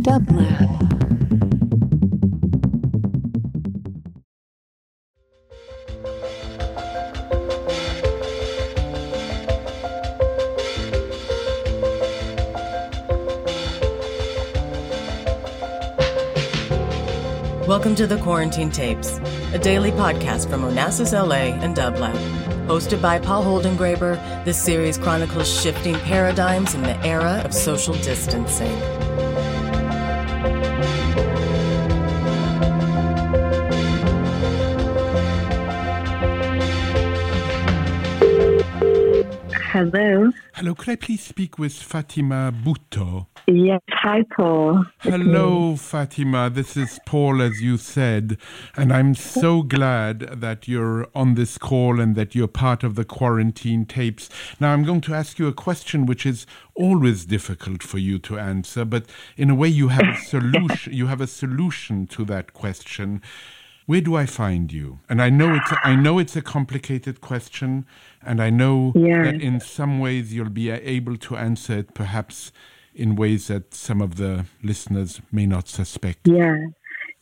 Dublab. Welcome to the Quarantine Tapes, a daily podcast from Onassis LA and Dublab. Hosted by Paul Holdengraber, this series chronicles shifting paradigms in the era of social distancing. Hello. Hello, could I please speak with Fatima Bhutto? Yes, hi, Paul. Hello. Fatima. This is Paul, as you said, and I'm so glad that you're on this call and that you're part of the quarantine tapes. Now, I'm going to ask you a question which is always difficult for you to answer, but in a way, you have a solution. you have a solution to that question. Where do I find you? And I know it's a, I know it's a complicated question, and I know that in some ways you'll be able to answer it, perhaps in ways that some of the listeners may not suspect. Yeah.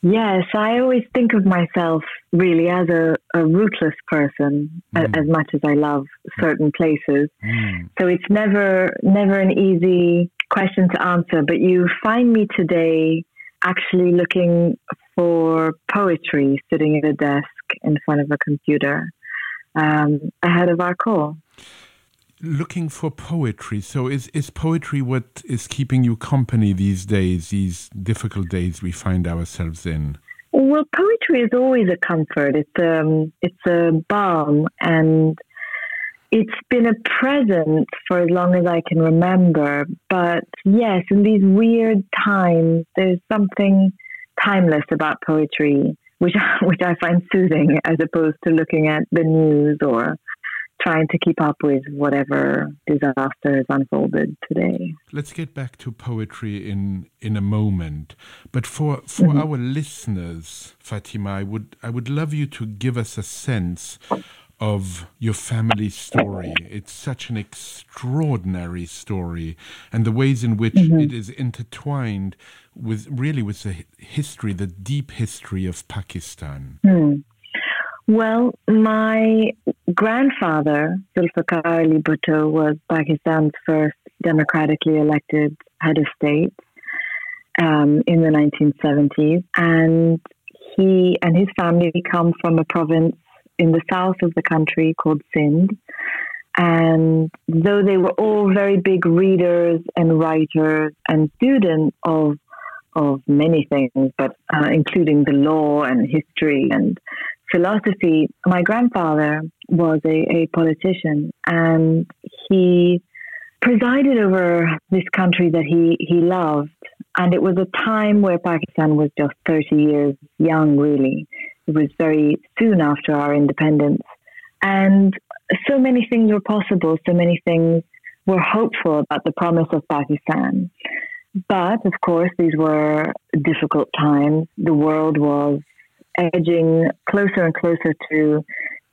Yes, I always think of myself really as a, a rootless person, Mm. as much as I love certain places. Mm. So it's never never an easy question to answer. But you find me today actually looking for poetry, sitting at a desk in front of a computer um, ahead of our call. Looking for poetry. So is is poetry what is keeping you company these days, these difficult days we find ourselves in? Well, poetry is always a comfort. It's um, it's a balm, and it's been a present for as long as I can remember. But yes, in these weird times, there's something timeless about poetry, which which I find soothing, as opposed to looking at the news or trying to keep up with whatever disaster has unfolded today. Let's get back to poetry in in a moment. But for for mm-hmm. our listeners, Fatima, I would I would love you to give us a sense of your family story. It's such an extraordinary story, and the ways in which it is intertwined with really with the history, the deep history of Pakistan. Hmm. Well, my grandfather, Zulfikar Ali Bhutto, was Pakistan's first democratically elected head of state um, in the 1970s. And he and his family come from a province in the south of the country called Sindh. And though they were all very big readers and writers and students of of many things, but uh, including the law and history and philosophy. My grandfather was a, a politician and he presided over this country that he, he loved. And it was a time where Pakistan was just 30 years young, really. Was very soon after our independence. And so many things were possible, so many things were hopeful about the promise of Pakistan. But of course, these were difficult times. The world was edging closer and closer to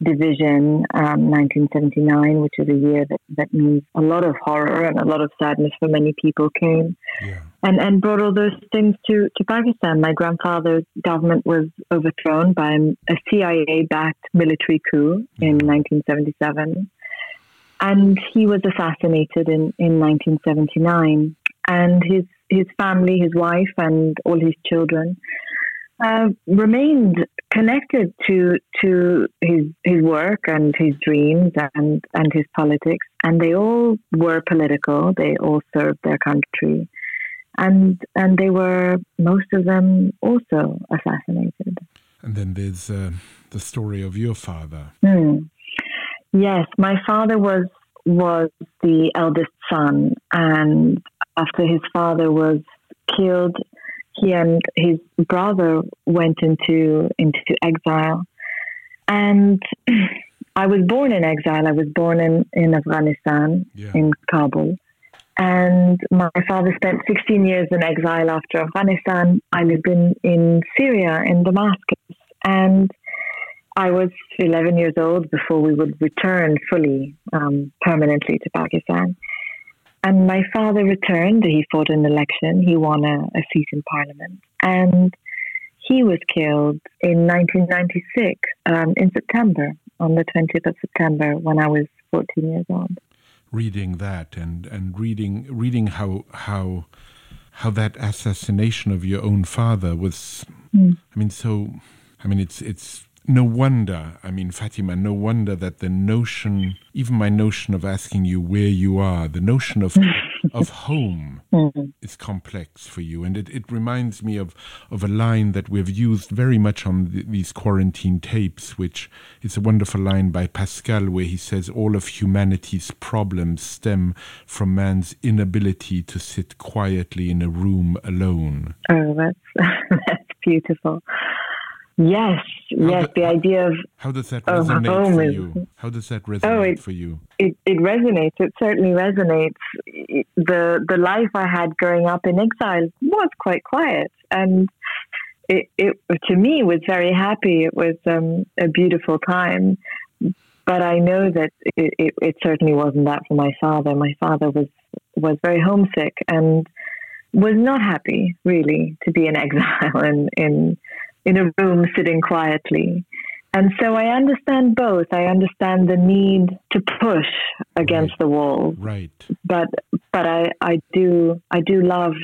division, um, 1979, which is a year that, that means a lot of horror and a lot of sadness for many people came Yeah. and, and brought all those things to, to Pakistan. My grandfather's government was overthrown by a CIA backed military coup in 1977. And he was assassinated in, in 1979. And his, his family, his wife, and all his children uh, remained connected to to his his work and his dreams and and his politics, and they all were political. They all served their country, and and they were most of them also assassinated. And then there's uh, the story of your father. Hmm. Yes, my father was was the eldest son, and after his father was killed, he and his brother went into into exile. And I was born in exile. I was born in in Afghanistan, Yeah. in Kabul. And my father spent 16 years in exile after Afghanistan. I lived in, in Syria, in Damascus. And I was 11 years old before we would return fully, um, permanently to Pakistan. And my father returned. He fought an election. He won a, a seat in parliament. And he was killed in 1996 um, in September, on the 20th of September, when I was 14 years old. Reading that and, and reading reading how how how that assassination of your own father was mm. I mean so I mean it's it's no wonder, I mean, Fatima, no wonder that the notion, even my notion of asking you where you are, the notion of of home mm-hmm. is complex for you. And it, it reminds me of, of a line that we've used very much on the, these quarantine tapes, which is a wonderful line by Pascal, where he says, All of humanity's problems stem from man's inability to sit quietly in a room alone. Oh, that's, that's beautiful. Yes, how yes. The, the idea of how does that resonate home for you? How does that resonate oh, it, for you? It, it resonates. It certainly resonates. the The life I had growing up in exile was quite quiet, and it, it to me was very happy. It was um, a beautiful time, but I know that it, it, it certainly wasn't that for my father. My father was was very homesick and was not happy really to be in exile in in in a room sitting quietly. And so I understand both. I understand the need to push against right. the wall. Right. But but I, I do I do love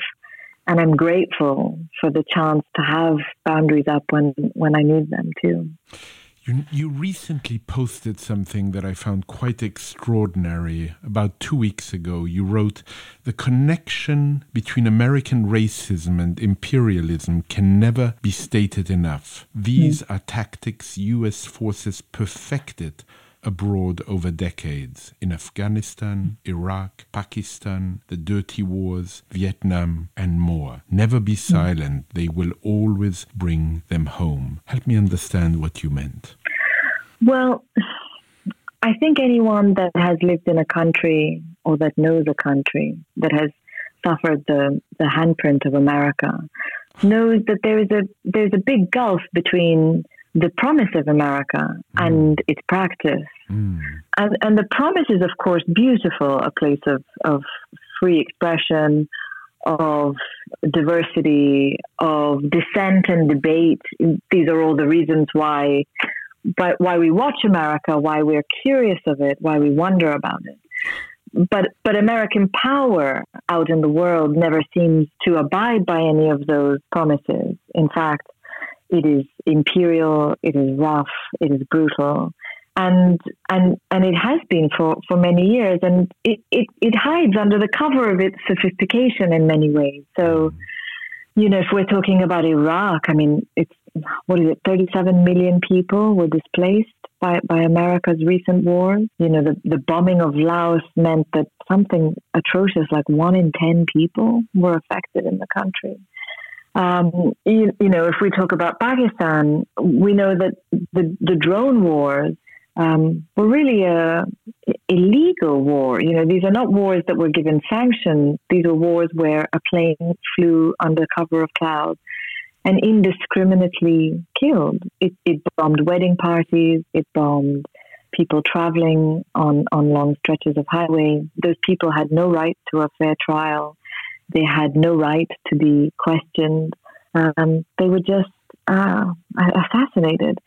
and I'm grateful for the chance to have boundaries up when when I need them too. You, you recently posted something that I found quite extraordinary. About two weeks ago, you wrote The connection between American racism and imperialism can never be stated enough. These mm. are tactics U.S. forces perfected abroad over decades in Afghanistan, Iraq, Pakistan, the dirty wars, Vietnam, and more. Never be silent. They will always bring them home. Help me understand what you meant. Well, I think anyone that has lived in a country or that knows a country that has suffered the, the handprint of America knows that there is a there's a big gulf between the promise of America mm. and its practice. Mm. And, and the promise is, of course, beautiful a place of, of free expression, of diversity, of dissent and debate. These are all the reasons why, why, why we watch America, why we're curious of it, why we wonder about it. But but American power out in the world never seems to abide by any of those promises. In fact, it is imperial, it is rough, it is brutal. And and and it has been for, for many years and it, it, it hides under the cover of its sophistication in many ways. So, you know, if we're talking about Iraq, I mean it's what is it, thirty seven million people were displaced by, by America's recent wars. You know, the, the bombing of Laos meant that something atrocious like one in ten people were affected in the country. Um, you, you, know, if we talk about Pakistan, we know that the, the drone wars um, were really a illegal war. You know, these are not wars that were given sanctions. These are wars where a plane flew under cover of clouds and indiscriminately killed. It, it bombed wedding parties. It bombed people traveling on, on long stretches of highway. Those people had no right to a fair trial. They had no right to be questioned. Um, they were just uh, assassinated.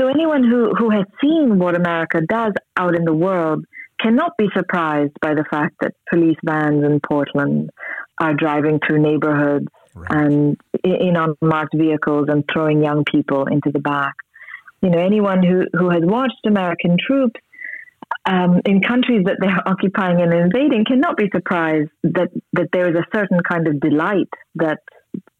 So anyone who, who has seen what America does out in the world cannot be surprised by the fact that police vans in Portland are driving through neighborhoods right. and in unmarked vehicles and throwing young people into the back. You know, anyone who, who has watched American troops um, in countries that they're occupying and invading cannot be surprised that, that there is a certain kind of delight that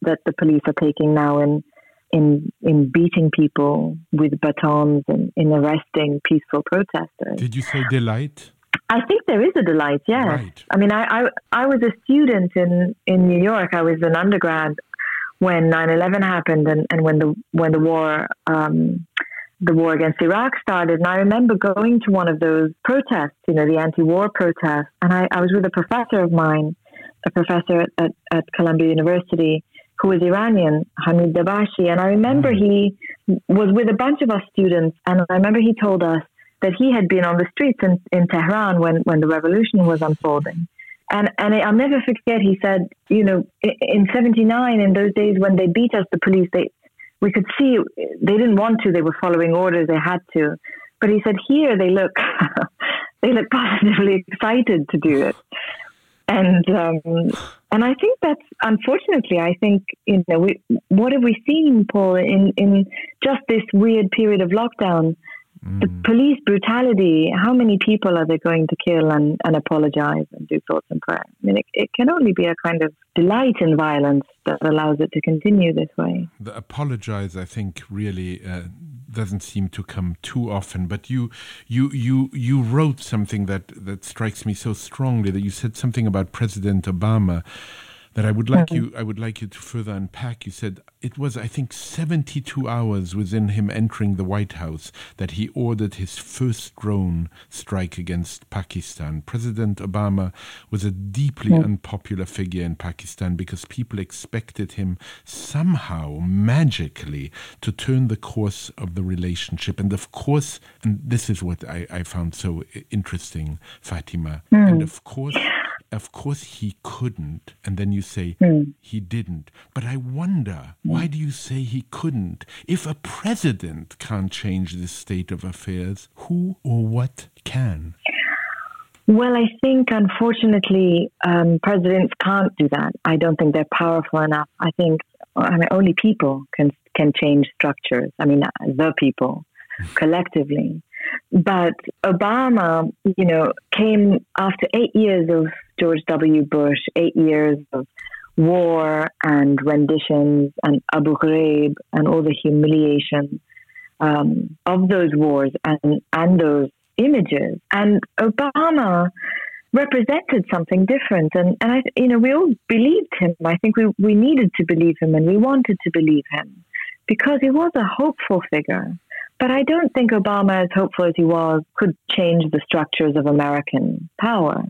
that the police are taking now in in in beating people with batons and in arresting peaceful protesters. Did you say delight? I think there is a delight. Yes. Right. I mean, I, I I was a student in in New York. I was an undergrad when 9/11 happened and, and when the when the war um, the war against Iraq started. And I remember going to one of those protests, you know, the anti-war protests, and I, I was with a professor of mine, a professor at, at, at Columbia University, who was Iranian, Hamid Dabashi. And I remember mm. he was with a bunch of us students, and I remember he told us that he had been on the streets in, in Tehran when, when the revolution was unfolding. And and I'll never forget. He said, you know, in '79, in those days when they beat us, the police, they we could see they didn't want to. They were following orders. They had to. But he said, here they look, they look positively excited to do it. And um, and I think that's unfortunately, I think you know, we, what have we seen, Paul, in in just this weird period of lockdown? The mm. police brutality, how many people are they going to kill and, and apologize and do thoughts and prayers? I mean, it, it can only be a kind of delight in violence that allows it to continue this way. The apologize, I think, really uh, doesn't seem to come too often. But you, you, you, you wrote something that, that strikes me so strongly that you said something about President Obama that I would like mm-hmm. you I would like you to further unpack. You said it was I think 72 hours within him entering the White House that he ordered his first drone strike against Pakistan. President Obama was a deeply mm-hmm. unpopular figure in Pakistan because people expected him somehow magically to turn the course of the relationship. And of course, and this is what I, I found so interesting, Fatima. Mm. And of course of course he couldn't and then you say mm. he didn't but i wonder. Why do you say he couldn't if a president can't change this state of affairs who or what can well, I think unfortunately um, presidents can't do that. I don't think they're powerful enough. I think I mean, only people can can change structures. I mean, the people collectively. But Obama, you know, came after eight years of George W. Bush, eight years of war and renditions and Abu Ghraib and all the humiliation um, of those wars and, and those images. And Obama represented something different. And, and I, you know, we all believed him. I think we, we needed to believe him and we wanted to believe him because he was a hopeful figure. But I don't think Obama, as hopeful as he was, could change the structures of American power.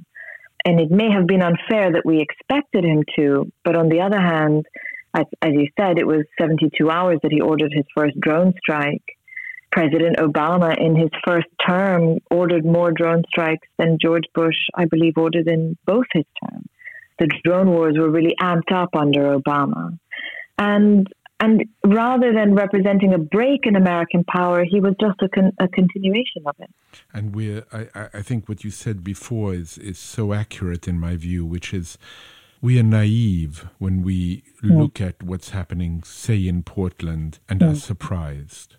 And it may have been unfair that we expected him to. But on the other hand, as, as you said, it was 72 hours that he ordered his first drone strike. President Obama, in his first term, ordered more drone strikes than George Bush, I believe, ordered in both his terms. The drone wars were really amped up under Obama. And and rather than representing a break in American power, he was just a, con- a continuation of it. And we're, I, I think what you said before is, is so accurate in my view, which is we are naive when we mm. look at what's happening, say, in Portland, and mm. are surprised.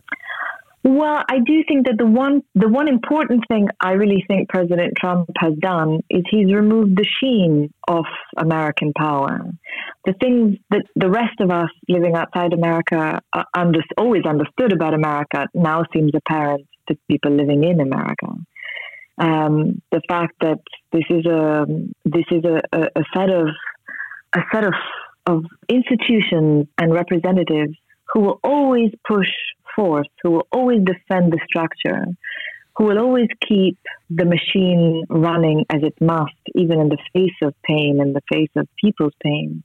Well, I do think that the one the one important thing I really think President Trump has done is he's removed the sheen of American power. The things that the rest of us living outside America under, always understood about America now seems apparent to people living in America. Um, the fact that this is a this is a, a, a set of a set of of institutions and representatives who will always push forth, who will always defend the structure, who will always keep the machine running as it must, even in the face of pain, in the face of people's pain.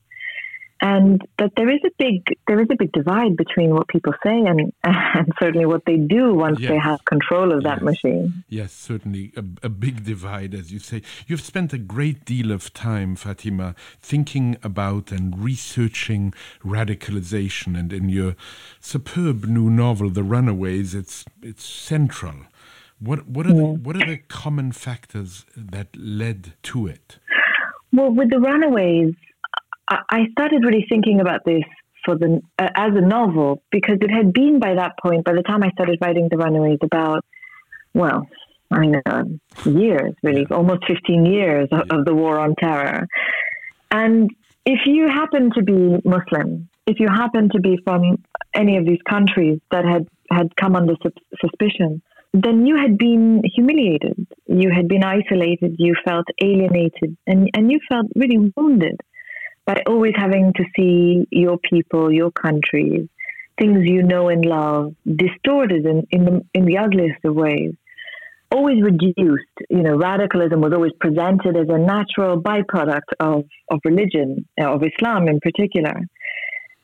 And that there is a big there is a big divide between what people say and and certainly what they do once yes. they have control of that yes. machine. Yes, certainly a, a big divide, as you say. You've spent a great deal of time, Fatima, thinking about and researching radicalization, and in your superb new novel, The Runaways, it's it's central. What what are yeah. the, what are the common factors that led to it? Well, with the Runaways, I started really thinking about this for the uh, as a novel because it had been by that point, by the time I started writing The Runaways, about well, I mean, uh, years really, almost fifteen years of, of the war on terror. And if you happen to be Muslim, if you happen to be from any of these countries that had had come under su- suspicion, then you had been humiliated, you had been isolated, you felt alienated, and and you felt really wounded by always having to see your people, your countries, things you know and love distorted in, in the in the ugliest of ways. Always reduced, you know, radicalism was always presented as a natural byproduct of, of religion, uh, of Islam in particular.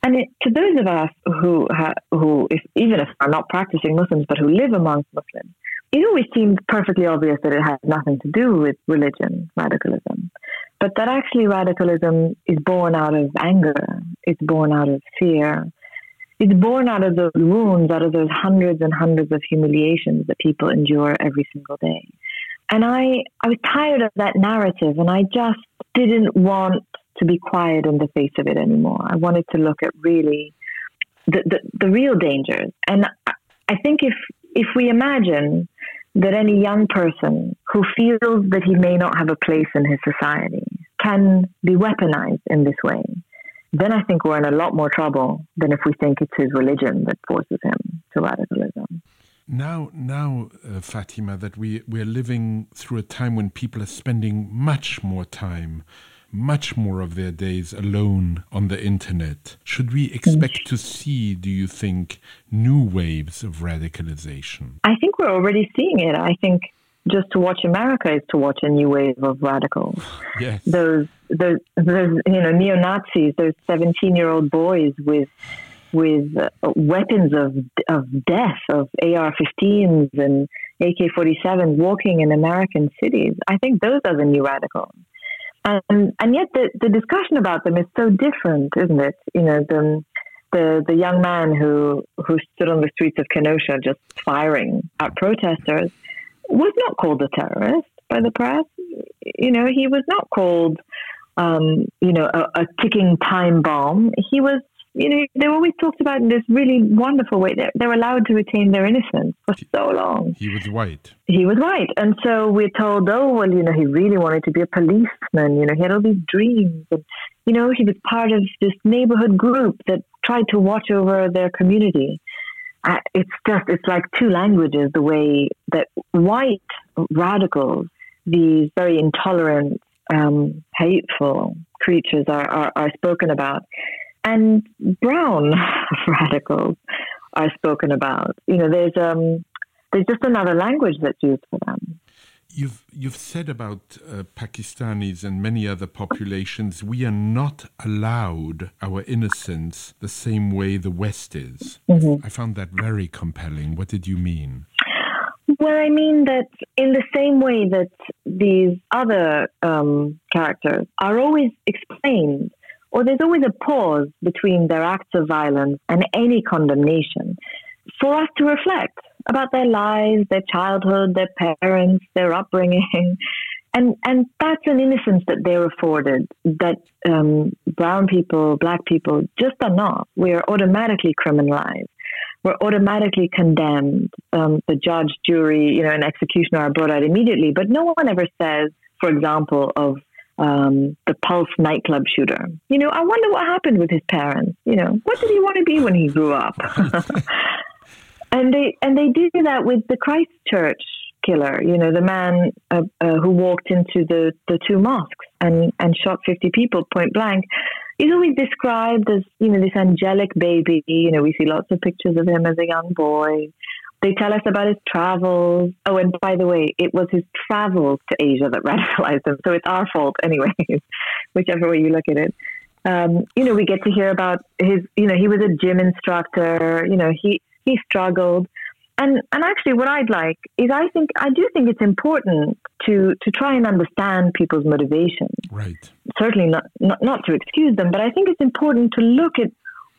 And it, to those of us who, ha, who if, even if are not practicing Muslims, but who live amongst Muslims, it always seemed perfectly obvious that it had nothing to do with religion, radicalism, but that actually radicalism is born out of anger, it's born out of fear, it's born out of those wounds, out of those hundreds and hundreds of humiliations that people endure every single day. And I, I was tired of that narrative, and I just didn't want to be quiet in the face of it anymore. I wanted to look at really the, the, the real dangers. And I think if if we imagine that any young person who feels that he may not have a place in his society can be weaponized in this way, then I think we're in a lot more trouble than if we think it's his religion that forces him to radicalism. Now, now, uh, Fatima, that we we're living through a time when people are spending much more time much more of their days alone on the internet. Should we expect to see, do you think, new waves of radicalization? I think we're already seeing it. I think just to watch America is to watch a new wave of radicals. Yes. Those, those, those you know, neo Nazis, those 17 year old boys with with uh, weapons of of death, of AR-15s and AK-47s walking in American cities. I think those are the new radicals. And and yet the, the discussion about them is so different, isn't it? You know, the the the young man who who stood on the streets of Kenosha just firing at protesters was not called a terrorist by the press. You know, he was not called um, you know, a, a ticking time bomb. He was you know, they're always talked about in this really wonderful way. They're, they're allowed to retain their innocence for so long. He was white. He was white. And so we're told, oh, well, you know, he really wanted to be a policeman. You know, he had all these dreams. And, you know, he was part of this neighborhood group that tried to watch over their community. Uh, it's just, it's like two languages, the way that white radicals, these very intolerant, um, hateful creatures are, are, are spoken about and brown radicals are spoken about. You know, there's um, there's just another language that's used for them. You've you've said about uh, Pakistanis and many other populations, we are not allowed our innocence the same way the West is. Mm-hmm. I found that very compelling. What did you mean? Well, I mean that in the same way that these other um, characters are always explained or there's always a pause between their acts of violence and any condemnation for us to reflect about their lives, their childhood, their parents, their upbringing. And, and that's an innocence that they're afforded that um, brown people, black people just are not. We are automatically criminalized. We're automatically condemned. Um, the judge, jury, you know, and executioner are brought out immediately. But no one ever says, for example, of um, the Pulse nightclub shooter. You know, I wonder what happened with his parents. You know, what did he want to be when he grew up? and they and they do that with the Christchurch killer. You know, the man uh, uh, who walked into the the two mosques and and shot fifty people point blank. He's always described as you know this angelic baby. You know, we see lots of pictures of him as a young boy. They tell us about his travels. Oh, and by the way, it was his travels to Asia that radicalized him. So it's our fault, anyway, whichever way you look at it. Um, you know, we get to hear about his, you know, he was a gym instructor. You know, he, he struggled. And, and actually, what I'd like is I think I do think it's important to to try and understand people's motivations. Right. Certainly not, not not to excuse them, but I think it's important to look at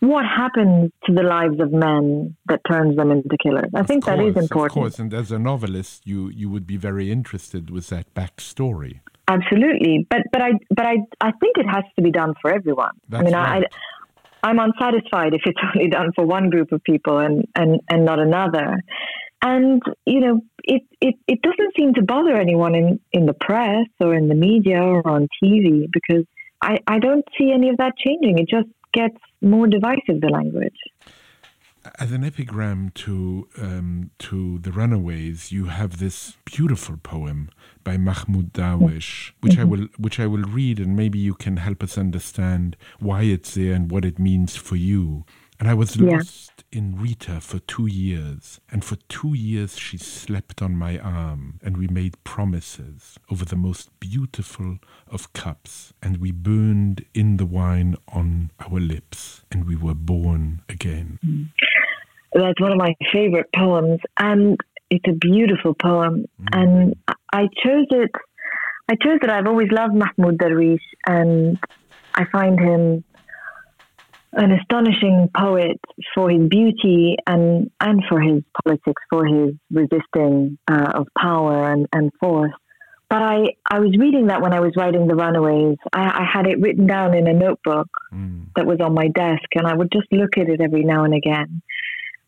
what happens to the lives of men that turns them into killers? I of think course, that is important. Of course, and as a novelist, you you would be very interested with that backstory. Absolutely, but but I but I I think it has to be done for everyone. That's I mean, right. I, I'm unsatisfied if it's only done for one group of people and and and not another. And you know, it, it, it doesn't seem to bother anyone in, in the press or in the media or on TV because I, I don't see any of that changing. It just gets more divisive, the language. As an epigram to um, to the Runaways, you have this beautiful poem by Mahmoud Darwish, which mm-hmm. I will which I will read, and maybe you can help us understand why it's there and what it means for you. And I was yeah. lost in Rita for two years. And for two years she slept on my arm. And we made promises over the most beautiful of cups. And we burned in the wine on our lips. And we were born again. That's one of my favorite poems. And it's a beautiful poem, mm. and I chose it. I chose it. I've always loved Mahmoud Darwish, and I find him an astonishing poet for his beauty and, and for his politics, for his resisting uh, of power and, and force. But I, I was reading that when I was writing The Runaways. I, I had it written down in a notebook mm. that was on my desk, and I would just look at it every now and again.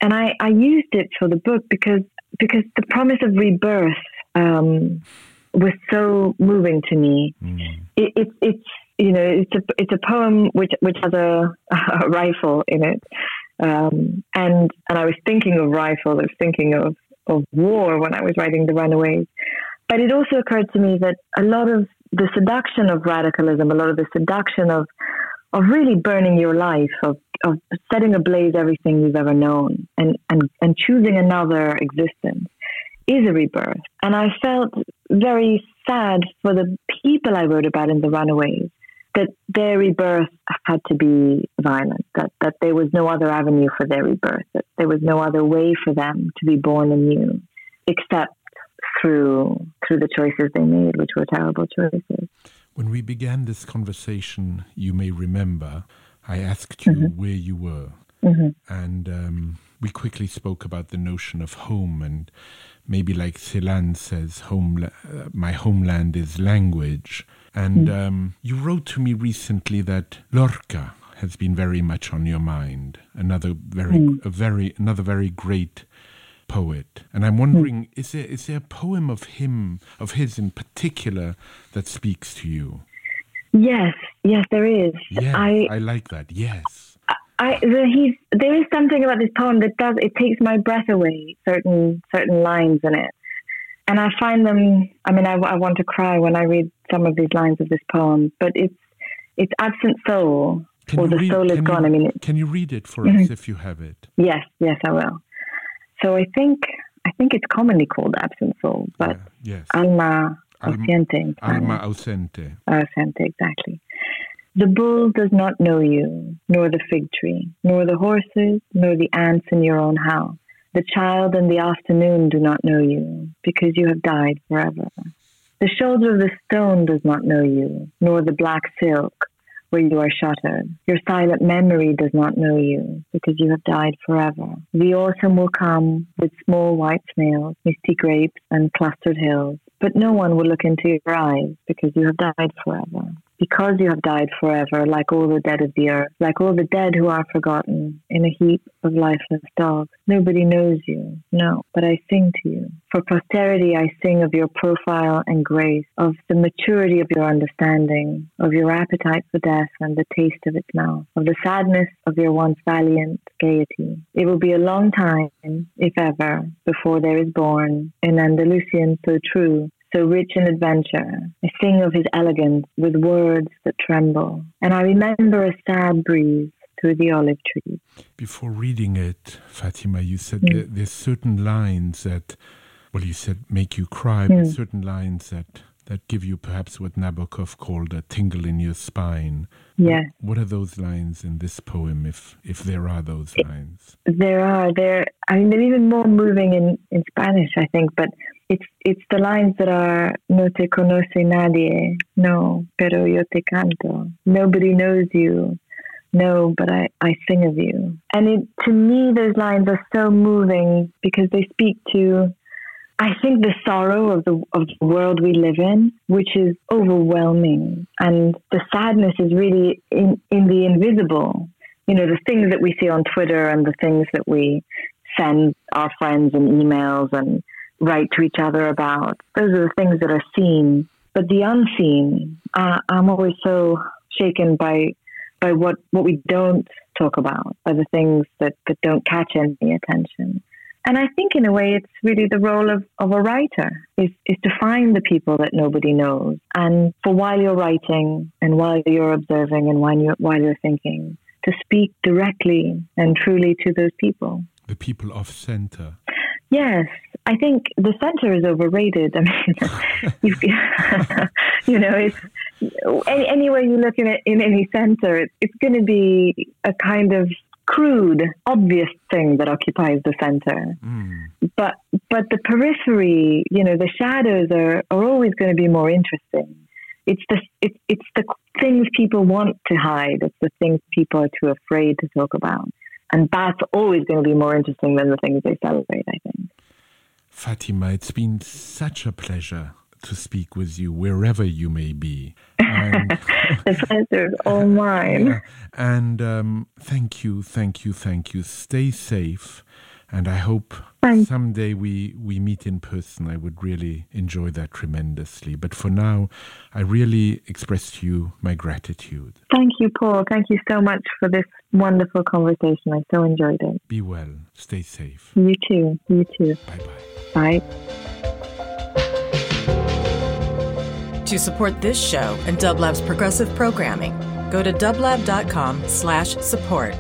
And I, I used it for the book because because the promise of rebirth um, was so moving to me. Mm. It, it, it's you know, it's a it's a poem which which has a, a rifle in it, um, and and I was thinking of rifle. I was thinking of of war when I was writing The Runaways, but it also occurred to me that a lot of the seduction of radicalism, a lot of the seduction of of really burning your life, of of setting ablaze everything you've ever known, and and and choosing another existence, is a rebirth. And I felt very sad for the people I wrote about in The Runaways that their rebirth had to be violent, that, that there was no other avenue for their rebirth, that there was no other way for them to be born anew except through through the choices they made, which were terrible choices. When we began this conversation, you may remember, I asked you mm-hmm. where you were. Mm-hmm. And um, we quickly spoke about the notion of home and maybe like Celan says, home, uh, my homeland is language. And mm. um, you wrote to me recently that Lorca has been very much on your mind. Another very, mm. a very, another very great poet. And I'm wondering, mm. is there is there a poem of him, of his in particular, that speaks to you? Yes, yes, there is. Yes, I, I like that. Yes. I, the, he's, there is something about this poem that does it takes my breath away. Certain certain lines in it, and I find them. I mean, I, I want to cry when I read some of these lines of this poem. But it's it's absent soul, can or the read, soul is gone. You, I mean, it, can you read it for mm-hmm. us if you have it? Yes, yes, I will. So I think I think it's commonly called absent soul, but yeah, yes. alma ausente. Alma ausente. Ausente, exactly. The bull does not know you, nor the fig tree, nor the horses, nor the ants in your own house. The child and the afternoon do not know you, because you have died forever. The shoulder of the stone does not know you, nor the black silk where you are shuttered. Your silent memory does not know you, because you have died forever. The autumn will come with small white snails, misty grapes, and clustered hills, but no one will look into your eyes, because you have died forever because you have died forever, like all the dead of the earth, like all the dead who are forgotten in a heap of lifeless dogs. Nobody knows you, no, but I sing to you. For posterity, I sing of your profile and grace, of the maturity of your understanding, of your appetite for death and the taste of its mouth, of the sadness of your once valiant gaiety. It will be a long time, if ever, before there is born an Andalusian so true so rich in adventure. I sing of his elegance with words that tremble, and I remember a sad breeze through the olive trees. Before reading it, Fatima, you said mm. there, there's certain lines that, well, you said make you cry, mm. but certain lines that that give you perhaps what Nabokov called a tingle in your spine. Yeah. What are those lines in this poem, if if there are those lines? There are. There. I mean, they're even more moving in in Spanish, I think. But it's it's the lines that are no te conoce nadie, no, pero yo te canto. Nobody knows you, no, but I, I sing of you. And it, to me, those lines are so moving because they speak to, I think, the sorrow of the of the world we live in, which is overwhelming, and the sadness is really in in the invisible. You know, the things that we see on Twitter and the things that we send our friends and emails and write to each other about. Those are the things that are seen, but the unseen. Uh, I'm always so shaken by by what what we don't talk about, by the things that that don't catch any attention. And I think in a way it's really the role of, of a writer is, is to find the people that nobody knows. And for while you're writing and while you're observing and while you're, while you're thinking, to speak directly and truly to those people. The people of center. Yes, I think the center is overrated. I mean, you, you know, it's any, anywhere you look in it in any center, it, it's going to be a kind of crude, obvious thing that occupies the center. Mm. But but the periphery, you know, the shadows are, are always going to be more interesting. It's the it's it's the things people want to hide. It's the things people are too afraid to talk about, and that's always going to be more interesting than the things they celebrate. I think. Fatima, it's been such a pleasure to speak with you wherever you may be. And, the pleasure is all mine. Yeah, and um, thank you, thank you, thank you. Stay safe. And I hope Thanks. someday we, we meet in person. I would really enjoy that tremendously. But for now, I really express to you my gratitude. Thank you, Paul. Thank you so much for this wonderful conversation. I so enjoyed it. Be well. Stay safe. You too. You too. Bye-bye. Bye. To support this show and Dublab's progressive programming, go to dublab.com slash support.